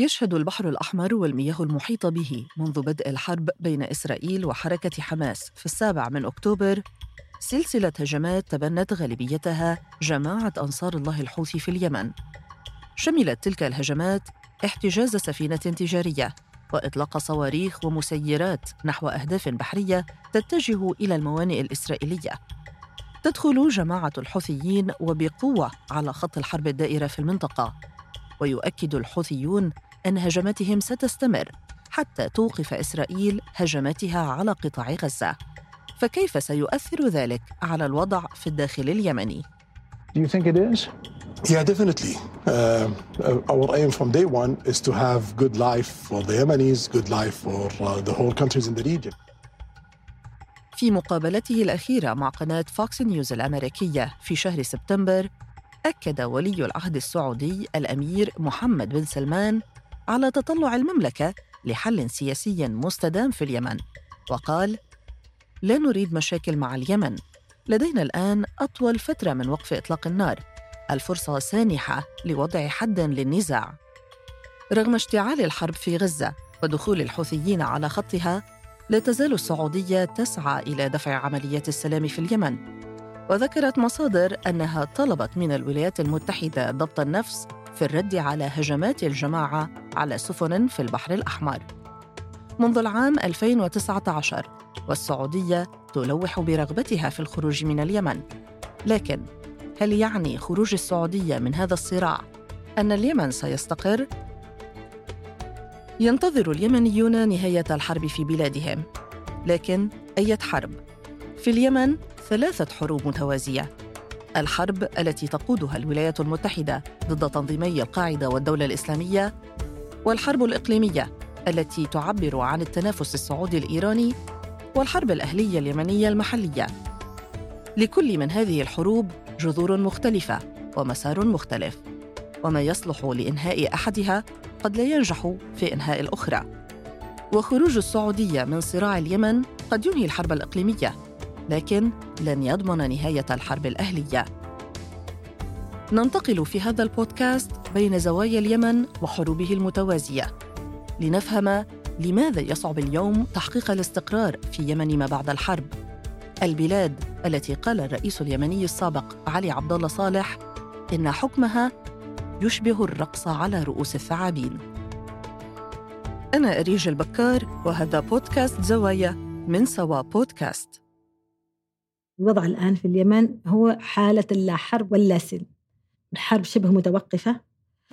يشهد البحر الأحمر والمياه المحيطة به منذ بدء الحرب بين إسرائيل وحركة حماس في السابع من أكتوبر سلسلة هجمات تبنت غالبيتها جماعة أنصار الله الحوثي في اليمن. شملت تلك الهجمات احتجاز سفينة تجارية وإطلاق صواريخ ومسيرات نحو أهداف بحرية تتجه إلى الموانئ الإسرائيلية. تدخل جماعة الحوثيين وبقوة على خط الحرب الدائرة في المنطقة، ويؤكد الحوثيون أن هجماتهم ستستمر حتى توقف إسرائيل هجماتها على قطاع غزة. فكيف سيؤثر ذلك على الوضع في الداخل اليمني؟ Do you think it is? Yeah, definitely. Uh, our aim from day one is to have good life for the Yemenis, good life for uh, the whole countries in the region. في مقابلته الأخيرة مع قناة فوكس نيوز الأمريكية في شهر سبتمبر أكد ولي العهد السعودي الأمير محمد بن سلمان على تطلع المملكة لحل سياسي مستدام في اليمن. وقال لا نريد مشاكل مع اليمن. لدينا الآن أطول فترة من وقف إطلاق النار. الفرصة سانحة لوضع حد للنزاع. رغم اشتعال الحرب في غزة ودخول الحوثيين على خطها لا تزال السعودية تسعى إلى دفع عمليات السلام في اليمن. وذكرت مصادر أنها طلبت من الولايات المتحدة ضبط النفس في الرد على هجمات الجماعة على سفن في البحر الأحمر منذ العام 2019 والسعودية تلوح برغبتها في الخروج من اليمن لكن هل يعني خروج السعودية من هذا الصراع أن اليمن سيستقر؟ ينتظر اليمنيون نهاية الحرب في بلادهم لكن أية حرب؟ في اليمن ثلاثة حروب متوازية الحرب التي تقودها الولايات المتحدة ضد تنظيمي القاعدة والدولة الإسلامية والحرب الإقليمية التي تعبر عن التنافس السعودي الإيراني والحرب الأهلية اليمنية المحلية. لكل من هذه الحروب جذور مختلفة ومسار مختلف وما يصلح لإنهاء أحدها قد لا ينجح في إنهاء الأخرى. وخروج السعودية من صراع اليمن قد ينهي الحرب الإقليمية لكن لن يضمن نهاية الحرب الأهلية. ننتقل في هذا البودكاست بين زوايا اليمن وحروبه المتوازية لنفهم لماذا يصعب اليوم تحقيق الاستقرار في يمن ما بعد الحرب. البلاد التي قال الرئيس اليمني السابق علي عبد الله صالح إن حكمها يشبه الرقص على رؤوس الثعابين. أنا اريج البكار وهذا بودكاست زوايا من سوا بودكاست. الوضع الآن في اليمن هو حالة اللا حرب ولا سلم الحرب شبه متوقفة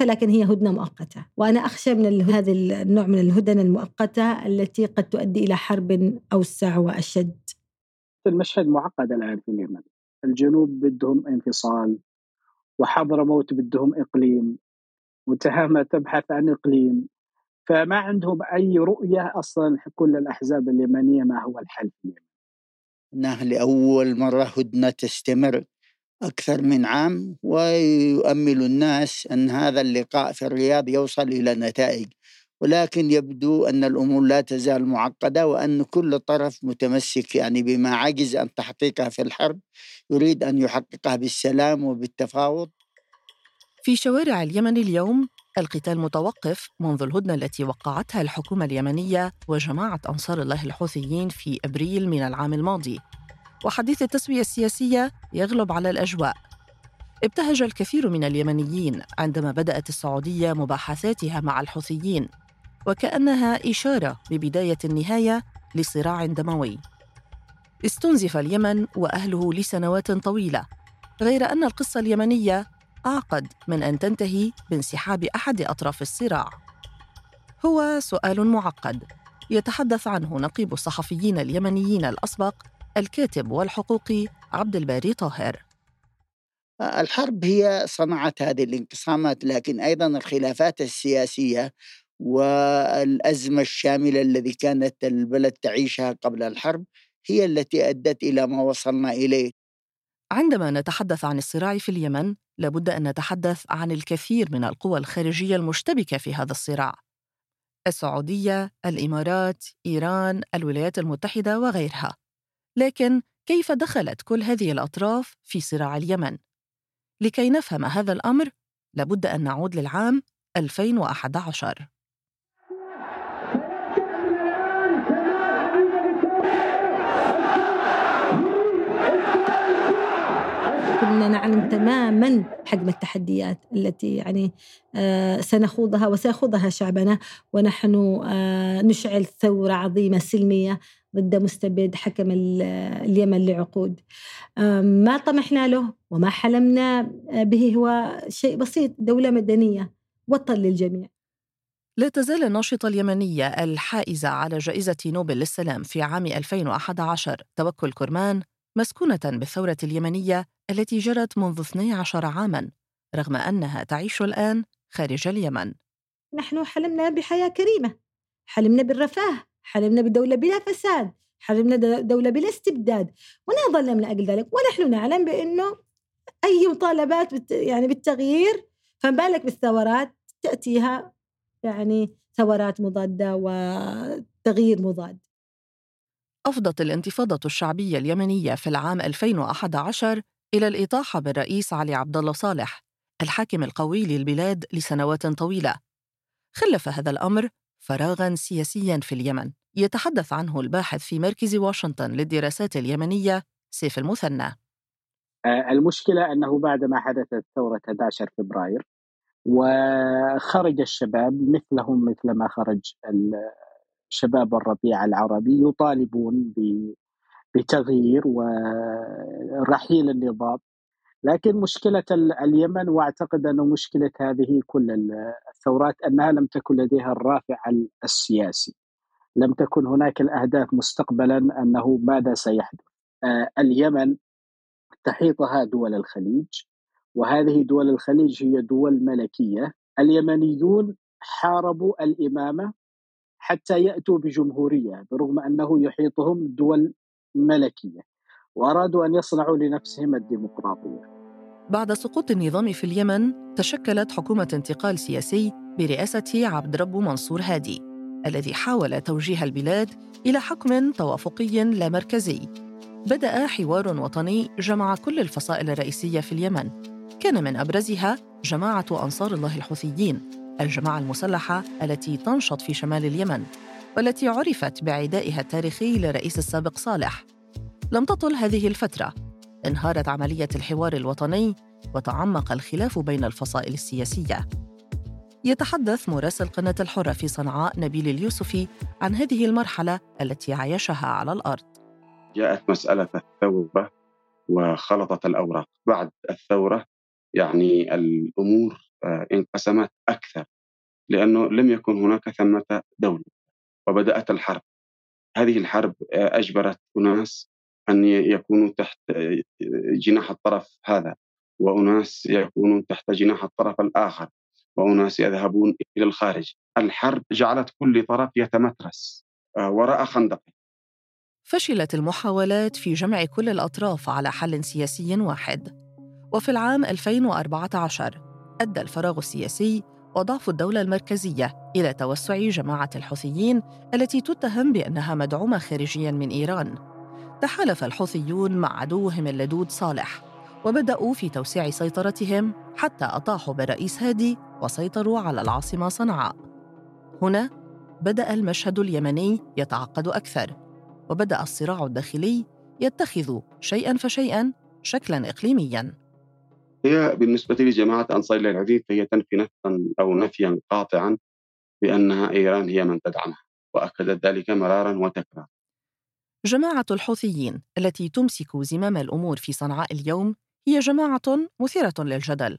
لكن هي هدنة مؤقتة. وأنا أخشى من هذا النوع من الهدن المؤقتة التي قد تؤدي إلى حرب أوسع وأشد. المشهد معقد الآن في اليمن. الجنوب بدهم انفصال وحضرموت بدهم إقليم وتهامة تبحث عن إقليم. فما عندهم أي رؤية أصلا كل الأحزاب اليمنية ما هو الحل في أنها لأول مرة هدنة تستمر أكثر من عام ويؤمل الناس أن هذا اللقاء في الرياض يوصل إلى نتائج. ولكن يبدو أن الأمور لا تزال معقدة وأن كل طرف متمسك يعني بما عجز عن تحقيقها في الحرب يريد أن يحققها بالسلام وبالتفاوض. في شوارع اليمن اليوم القتال متوقف منذ الهدنة التي وقعتها الحكومة اليمنية وجماعة أنصار الله الحوثيين في أبريل من العام الماضي. وحديث التسوية السياسية يغلب على الأجواء. ابتهج الكثير من اليمنيين عندما بدأت السعودية مباحثاتها مع الحوثيين وكأنها إشارة ببداية النهاية لصراع دموي. استنزف اليمن وأهله لسنوات طويلة غير أن القصة اليمنية أعقد من أن تنتهي بانسحاب أحد أطراف الصراع. هو سؤال معقد. يتحدث عنه نقيب الصحفيين اليمنيين الأسبق الكاتب والحقوقي عبد الباري طاهر. الحرب هي صنعت هذه الانقسامات لكن أيضا الخلافات السياسية والأزمة الشاملة الذي كانت البلد تعيشها قبل الحرب هي التي أدت إلى ما وصلنا إليه. عندما نتحدث عن الصراع في اليمن لابد أن نتحدث عن الكثير من القوى الخارجية المشتبكة في هذا الصراع. السعودية، الإمارات، إيران، الولايات المتحدة وغيرها. لكن كيف دخلت كل هذه الأطراف في صراع اليمن؟ لكي نفهم هذا الأمر لابد أن نعود للعام 2011 كنا نعلم تماما حجم التحديات التي يعني آه، سنخوضها وسيخوضها شعبنا ونحن آه، نشعل ثورة عظيمة سلمية ضد مستبد حكم اليمن لعقود. ما طمحنا له وما حلمنا به هو شيء بسيط دولة مدنية وطن للجميع. لا تزال الناشطة اليمنية الحائزة على جائزة نوبل للسلام في عام 2011 توكل كرمان. مسكونة بالثورة اليمنية التي جرت منذ 12 عاماً رغم أنها تعيش الآن خارج اليمن. نحن حلمنا بحياة كريمة. حلمنا بالرفاه حلمنا بدولة بلا فساد حلمنا دولة بلا استبداد. ونظلنا من أجل ذلك ونحن نعلم بأنه أي مطالبات يعني بالتغيير فما بالك بالثورات؟ تأتيها يعني ثورات مضادة وتغيير مضاد. أفضت الانتفاضة الشعبية اليمنية في العام 2011 إلى الإطاحة بالرئيس علي عبد الله صالح الحاكم القوي للبلاد لسنوات طويلة. خلف هذا الأمر فراغا سياسيا في اليمن يتحدث عنه الباحث في مركز واشنطن للدراسات اليمنية سيف المثنى. آه، المشكلة أنه بعدما حدثت ثورة 11 فبراير وخرج الشباب مثلهم مثل ما خرج شباب الربيع العربي يطالبون بتغيير ورحيل النظام. لكن مشكلة اليمن وأعتقد أن مشكلة هذه كل الثورات أنها لم تكن لديها الرافع السياسي. لم تكن هناك الأهداف مستقبلا أنه ماذا سيحدث. آه، اليمن تحيطها دول الخليج وهذه دول الخليج هي دول ملكية. اليمنيون حاربوا الإمامة حتى يأتوا بجمهورية برغم أنه يحيطهم دول ملكية وأرادوا أن يصنعوا لنفسهم الديمقراطية. بعد سقوط النظام في اليمن تشكلت حكومة انتقال سياسي برئاسة عبد رب منصور هادي الذي حاول توجيه البلاد إلى حكم توافقي لا مركزي. بدأ حوار وطني جمع كل الفصائل الرئيسية في اليمن. كان من أبرزها جماعة أنصار الله الحوثيين. الجماعة المسلحة التي تنشط في شمال اليمن والتي عرفت بعدائها التاريخي للرئيس السابق صالح. لم تطل هذه الفترة. انهارت عملية الحوار الوطني وتعمق الخلاف بين الفصائل السياسية. يتحدث مراسل قناة الحرة في صنعاء نبيل اليوسفي عن هذه المرحلة التي عايشها على الأرض. جاءت مسألة الثورة وخلطت الأوراق. بعد الثورة يعني الأمور انقسمت أكثر لأنه لم يكن هناك ثمة دولة وبدأت الحرب. هذه الحرب آه، أجبرت أناس أن يكونوا تحت آه، جناح الطرف هذا وأناس يكونون تحت جناح الطرف الآخر وأناس يذهبون إلى الخارج. الحرب جعلت كل طرف يتمترس وراء خندقه فشلت المحاولات في جمع كل الأطراف على حل سياسي واحد. وفي العام 2014 أدى الفراغ السياسي وضعف الدولة المركزية إلى توسع جماعة الحوثيين التي تتهم بأنها مدعومة خارجياً من إيران. تحالف الحوثيون مع عدوهم اللدود صالح وبدأوا في توسيع سيطرتهم حتى أطاحوا بالرئيس هادي وسيطروا على العاصمة صنعاء. هنا بدأ المشهد اليمني يتعقد أكثر وبدأ الصراع الداخلي يتخذ شيئاً فشيئاً شكلاً إقليمياً. هي بالنسبة لجماعة أنصار الله العزيز فهي تنفي نفسا أو نفيا قاطعا بأنها إيران هي من تدعمها وأكدت ذلك مرارا وتكرارا. جماعة الحوثيين التي تمسك زمام الأمور في صنعاء اليوم هي جماعة مثيرة للجدل.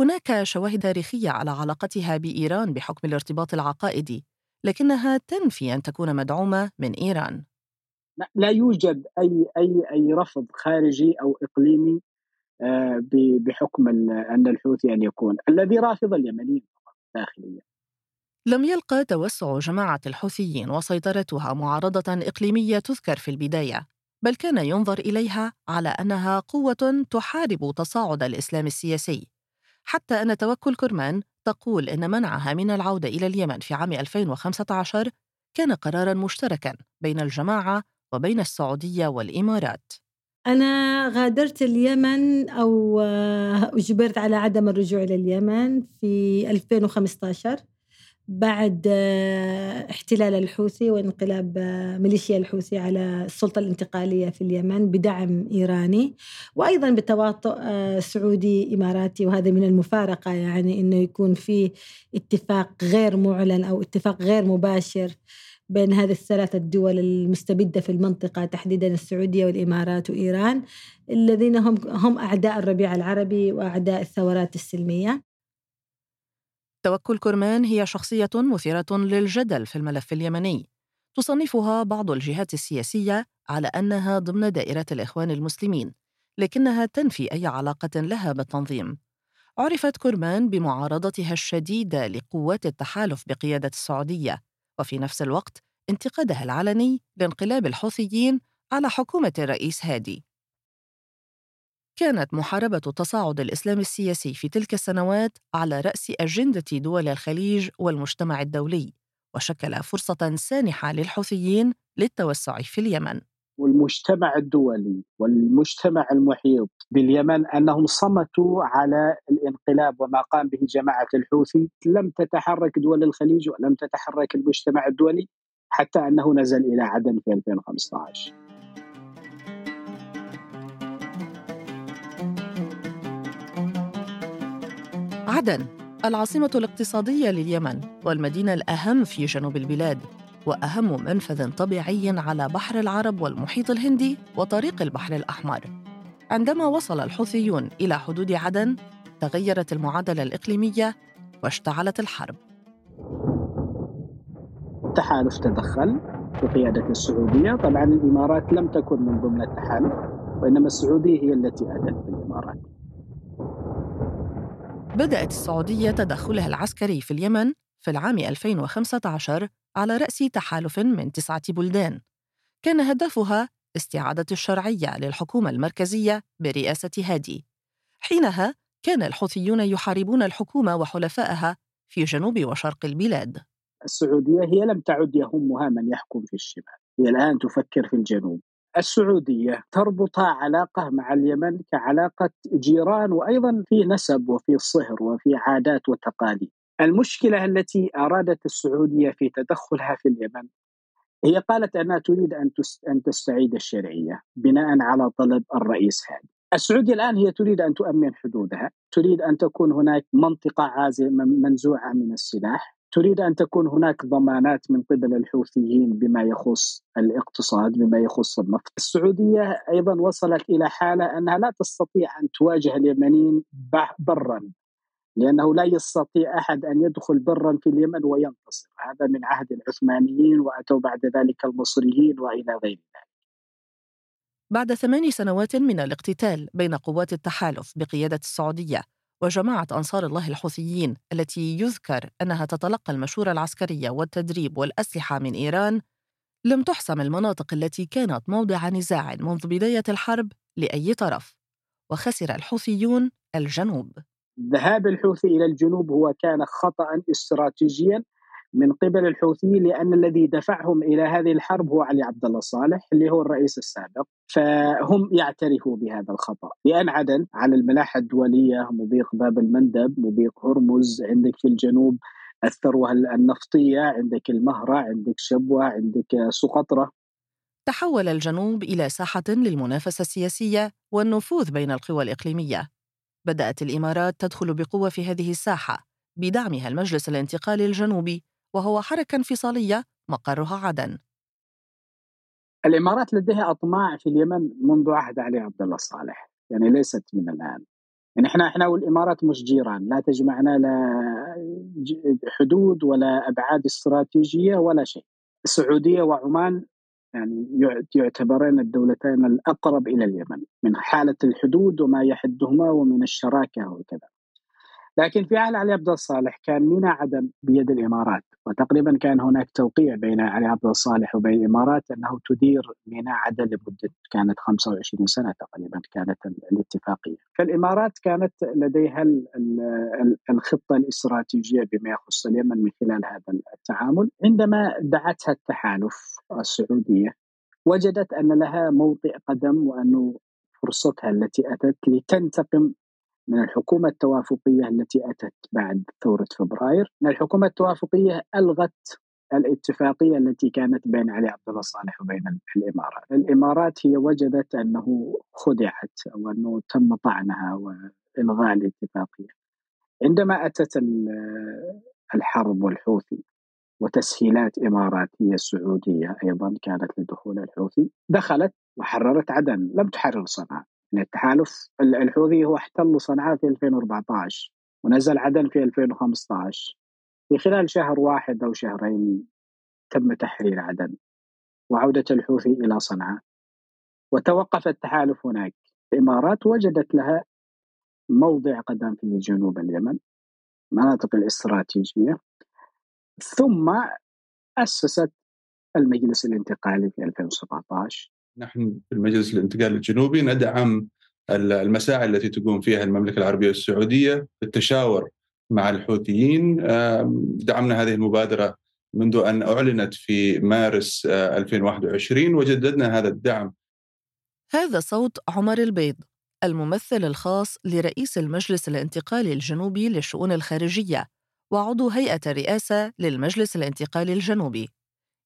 هناك شواهد تاريخية على علاقتها بإيران بحكم الارتباط العقائدي لكنها تنفي أن تكون مدعومة من إيران. لا يوجد أي أي أي رفض خارجي أو إقليمي بحكم أن الحوثي أن يكون الذي رافض اليمنيين داخليا. لم يلقى توسع جماعة الحوثيين وسيطرتها معارضة إقليمية تذكر في البداية بل كان ينظر إليها على أنها قوة تحارب تصاعد الإسلام السياسي. حتى أن توكل كرمان تقول إن منعها من العودة إلى اليمن في عام 2015 كان قرارا مشتركا بين الجماعة وبين السعودية والإمارات. أنا غادرت اليمن أو آه، أجبرت على عدم الرجوع إلى اليمن في 2015 بعد آه، احتلال الحوثي وانقلاب آه، ميليشيا الحوثي على السلطة الانتقالية في اليمن بدعم إيراني وأيضا بتواطؤ سعودي إماراتي وهذا من المفارقة يعني أنه يكون في اتفاق غير معلن أو اتفاق غير مباشر بين هذه الثلاثة الدول المستبدة في المنطقة تحديدا السعودية والإمارات وإيران الذين هم هم أعداء الربيع العربي وأعداء الثورات السلمية. توكل كرمان هي شخصية مثيرة للجدل في الملف اليمني. تصنفها بعض الجهات السياسية على أنها ضمن دائرة الإخوان المسلمين لكنها تنفي أي علاقة لها بالتنظيم. عرفت كرمان بمعارضتها الشديدة لقوات التحالف بقيادة السعودية. وفي نفس الوقت انتقادها العلني لانقلاب الحوثيين على حكومة الرئيس هادي. كانت محاربة تصاعد الإسلام السياسي في تلك السنوات على رأس أجندة دول الخليج والمجتمع الدولي وشكل فرصة سانحة للحوثيين للتوسع في اليمن. والمجتمع الدولي والمجتمع المحيط باليمن أنهم صمتوا على الانقلاب وما قام به جماعة الحوثي، لم تتحرك دول الخليج ولم تتحرك المجتمع الدولي حتى أنه نزل إلى عدن في 2015. عدن العاصمة الاقتصادية لليمن والمدينة الأهم في جنوب البلاد وأهم منفذ طبيعي على بحر العرب والمحيط الهندي وطريق البحر الأحمر. عندما وصل الحوثيون إلى حدود عدن تغيرت المعادلة الإقليمية واشتعلت الحرب. التحالف تدخل بقيادة السعودية طبعا الإمارات لم تكن من ضمن التحالف وإنما السعودية هي التي أتت بالإمارات بدأت السعودية تدخلها العسكري في اليمن في العام 2015 على رأس تحالف من تسعة بلدان. كان هدفها استعادة الشرعية للحكومة المركزية برئاسة هادي. حينها كان الحوثيون يحاربون الحكومة وحلفائها في جنوب وشرق البلاد. السعودية هي لم تعد يهمها من يحكم في الشمال هي الآن تفكر في الجنوب. السعودية تربط علاقة مع اليمن كعلاقة جيران وأيضا في نسب وفي صهر وفي عادات وتقاليد. المشكلة التي أرادت السعودية في تدخلها في اليمن هي قالت أنها تريد أن أن تستعيد الشرعية بناء على طلب الرئيس هادي السعودية الآن هي تريد أن تؤمن حدودها تريد أن تكون هناك منطقة عازلة منزوعة من السلاح تريد أن تكون هناك ضمانات من قبل الحوثيين بما يخص الاقتصاد بما يخص النفط. السعودية أيضا وصلت إلى حالة أنها لا تستطيع أن تواجه اليمنيين برا لأنه لا يستطيع أحد أن يدخل برا في اليمن وينتصر، هذا من عهد العثمانيين وأتوا بعد ذلك المصريين وإلى غير ذلك. بعد ثمان سنوات من الاقتتال بين قوات التحالف بقيادة السعودية وجماعة أنصار الله الحوثيين التي يذكر أنها تتلقى المشورة العسكرية والتدريب والأسلحة من إيران لم تحسم المناطق التي كانت موضع نزاع منذ بداية الحرب لأي طرف وخسر الحوثيون الجنوب ذهاب الحوثي إلى الجنوب هو كان خطأ استراتيجيا من قبل الحوثيين لأن الذي دفعهم إلى هذه الحرب هو علي عبد الله صالح اللي هو الرئيس السابق. فهم يعترفوا بهذا الخطأ. لأن عدن على الملاحة الدولية مضيق باب المندب مضيق هرمز عندك في الجنوب الثروة النفطية عندك المهرة عندك شبوة عندك سقطرة. تحول الجنوب إلى ساحة للمنافسة السياسية والنفوذ بين القوى الإقليمية. بدأت الإمارات تدخل بقوة في هذه الساحة بدعمها المجلس الانتقالي الجنوبي وهو حركة انفصالية مقرها عدن الإمارات لديها أطماع في اليمن منذ عهد علي عبد الله صالح يعني ليست من الآن يعني إحنا إحنا والإمارات مش جيران لا تجمعنا لا حدود ولا أبعاد استراتيجية ولا شيء. السعودية وعمان يعني يعتبران الدولتين الأقرب إلى اليمن من حالة الحدود وما يحدهما ومن الشراكة وكذا. لكن في عهد علي عبد الصالح كان ميناء عدن بيد الإمارات وتقريبا كان هناك توقيع بين علي عبد الصالح وبين الإمارات أنه تدير ميناء عدن لمدة كانت 25 سنة تقريبا كانت الاتفاقية، فالإمارات كانت لديها الخطة الاستراتيجية بما يخص اليمن من خلال هذا التعامل، عندما دعتها التحالف السعودية وجدت أن لها موطئ قدم وانه فرصتها التي أتت لتنتقم من الحكومة التوافقية التي أتت بعد ثورة فبراير أن الحكومة التوافقية ألغت الاتفاقية التي كانت بين علي عبد الله صالح وبين الإمارات. الإمارات هي وجدت أنه خدعت أو أنه تم طعنها وإلغاء الاتفاقية. عندما أتت الحرب والحوثي وتسهيلات إماراتية سعودية أيضا كانت لدخول الحوثي دخلت وحررت عدن لم تحرر صنعاء. يعني التحالف الحوثي هو احتل صنعاء في 2014 ونزل عدن في 2015 في خلال شهر واحد أو شهرين تم تحرير عدن وعودة الحوثي إلى صنعاء. وتوقف التحالف هناك. الإمارات وجدت لها موضع قدم في جنوب اليمن مناطق الاستراتيجية. ثم أسست المجلس الانتقالي في 2017 نحن في المجلس الانتقالي الجنوبي ندعم المساعي التي تقوم فيها المملكة العربية السعودية بالتشاور مع الحوثيين. دعمنا هذه المبادرة منذ أن أعلنت في مارس 2021 وجددنا هذا الدعم. هذا صوت عمر البيض الممثل الخاص لرئيس المجلس الانتقالي الجنوبي للشؤون الخارجية وعضو هيئة الرئاسة للمجلس الانتقالي الجنوبي.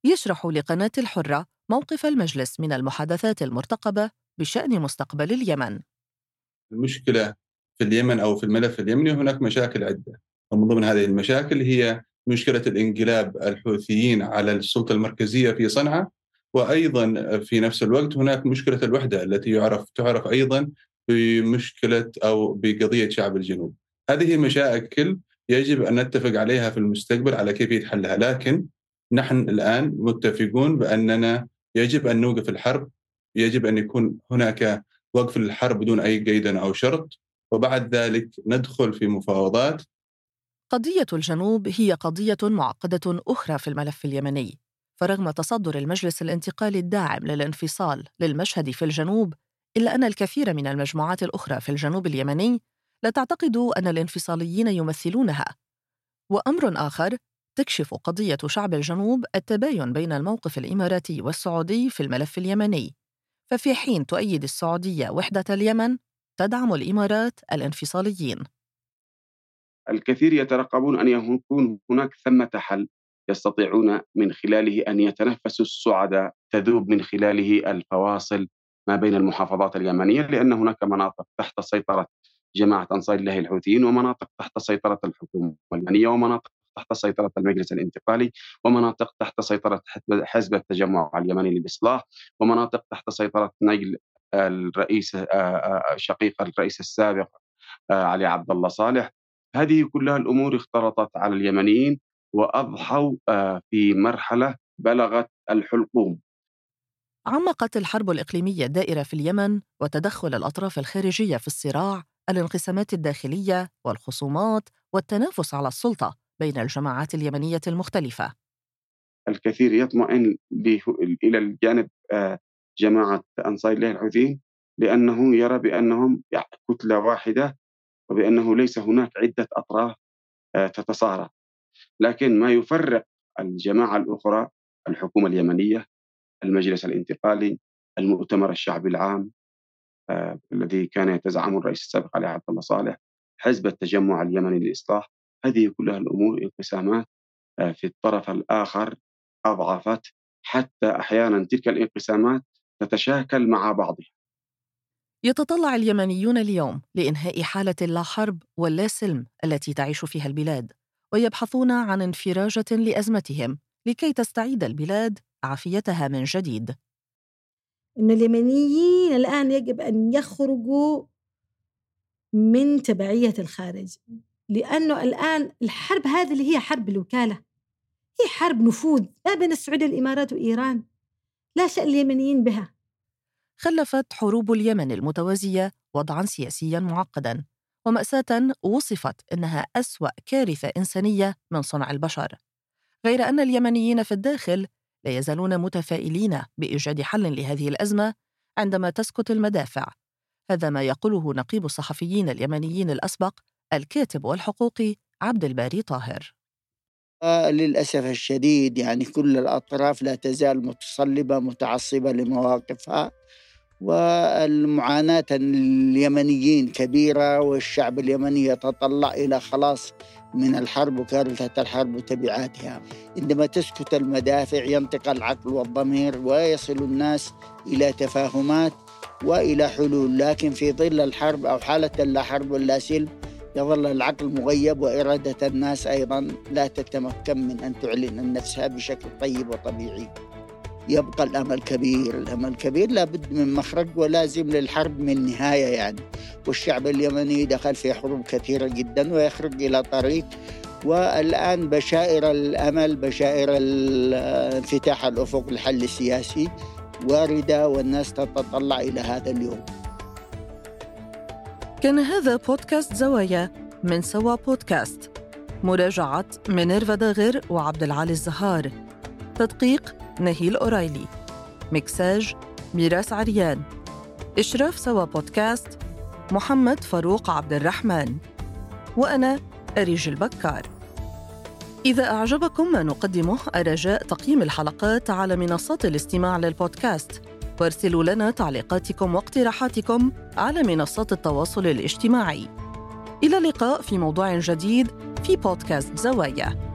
يشرح لقناة الحرة موقف المجلس من المحادثات المرتقبة بشأن مستقبل اليمن. المشكلة في اليمن أو في الملف اليمني هناك مشاكل عدة. ومن ضمن هذه المشاكل هي مشكلة الإنقلاب الحوثيين على السلطة المركزية في صنعاء وأيضا في نفس الوقت هناك مشكلة الوحدة التي يعرف تعرف أيضا بمشكلة أو بقضية شعب الجنوب. هذه مشاكل يجب أن نتفق عليها في المستقبل على كيفية حلها لكن نحن الآن متفقون بأننا يجب أن نوقف الحرب يجب أن يكون هناك وقف للحرب بدون أي قيد أو شرط وبعد ذلك ندخل في مفاوضات. قضية الجنوب هي قضية معقدة أخرى في الملف اليمني. فرغم تصدر المجلس الانتقالي الداعم للانفصال للمشهد في الجنوب إلا أن الكثير من المجموعات الأخرى في الجنوب اليمني لا تعتقد أن الانفصاليين يمثلونها. وأمر آخر تكشف قضية شعب الجنوب التباين بين الموقف الإماراتي والسعودي في الملف اليمني. ففي حين تؤيد السعودية وحدة اليمن تدعم الإمارات الانفصاليين. الكثير يترقبون أن يكون هناك ثمة حل يستطيعون من خلاله أن يتنفسوا السعداء تذوب من خلاله الفواصل ما بين المحافظات اليمنية لأن هناك مناطق تحت سيطرة جماعة أنصار الله الحوثيين ومناطق تحت سيطرة الحكومة اليمنية ومناطق تحت سيطرة المجلس الانتقالي ومناطق تحت سيطرة حزب التجمع اليمني للإصلاح ومناطق تحت سيطرة نيل الرئيس آه، آه، شقيق الرئيس السابق آه، علي عبد الله صالح. هذه كلها الأمور اختلطت على اليمنيين وأضحوا في مرحلة بلغت الحلقوم. عمقت الحرب الإقليمية الدائرة في اليمن وتدخل الأطراف الخارجية في الصراع الانقسامات الداخلية والخصومات والتنافس على السلطة. بين الجماعات اليمنية المختلفة. الكثير يطمئن إلى الجانب جماعة أنصار الله الحوثيين لأنه يرى بأنهم كتلة واحدة وبأنه ليس هناك عدة أطراف تتصارع. لكن ما يفرق الجماعة الأخرى الحكومة اليمنية المجلس الانتقالي المؤتمر الشعبي العام آه، الذي كان يتزعمه الرئيس السابق علي عبد الله صالح حزب التجمع اليمني للإصلاح هذه كلها الأمور انقسامات آه، في الطرف الآخر أضعفت حتى أحيانا تلك الانقسامات تتشاكل مع بعضها. يتطلع اليمنيون اليوم لإنهاء حالة اللا حرب واللا سلم التي تعيش فيها البلاد ويبحثون عن انفراجة لأزمتهم لكي تستعيد البلاد عافيتها من جديد. إن اليمنيين الآن يجب أن يخرجوا من تبعية الخارج. لأنه الآن الحرب هذه اللي هي حرب الوكالة هي حرب نفوذ ما بين السعودية والامارات وإيران لا شأن اليمنيين بها. خلفت حروب اليمن المتوازية وضعا سياسيا معقدا ومأساة وصفت إنها أسوأ كارثة إنسانية من صنع البشر. غير أن اليمنيين في الداخل لا يزالون متفائلين بإيجاد حل لهذه الأزمة عندما تسكت المدافع. هذا ما يقوله نقيب الصحفيين اليمنيين الأسبق الكاتب والحقوقي عبد الباري طاهر. آه، للأسف الشديد يعني كل الأطراف لا تزال متصلبة متعصبة لمواقفها والمعاناة اليمنيين كبيرة والشعب اليمني يتطلع إلى خلاص من الحرب وكارثة الحرب وتبعاتها. عندما تسكت المدافع ينطق العقل والضمير ويصل الناس إلى تفاهمات وإلى حلول لكن في ظل الحرب أو حالة لا حرب ولا سلم يظل العقل مغيب وإرادة الناس أيضا لا تتمكن من أن تعلن عن نفسها بشكل طيب وطبيعي. يبقى الأمل كبير. الأمل كبير لابد من مخرج ولازم للحرب من نهاية يعني. والشعب اليمني دخل في حروب كثيرة جدا ويخرج إلى طريق والآن بشائر الأمل بشائر انفتاح الأفق الحل السياسي واردة والناس تتطلع إلى هذا اليوم. كان هذا بودكاست زوايا من سوا بودكاست. مراجعة منيرفا داغر وعبد العالي الزهار. تدقيق نهيل أورايلي. مكساج ميراس عريان. إشراف سوا بودكاست محمد فاروق عبد الرحمن. وأنا أريج البكار. إذا أعجبكم ما نقدمه أرجاء تقييم الحلقات على منصات الاستماع للبودكاست. وارسلوا لنا تعليقاتكم واقتراحاتكم على منصات التواصل الاجتماعي. إلى اللقاء في موضوع جديد في بودكاست زوايا.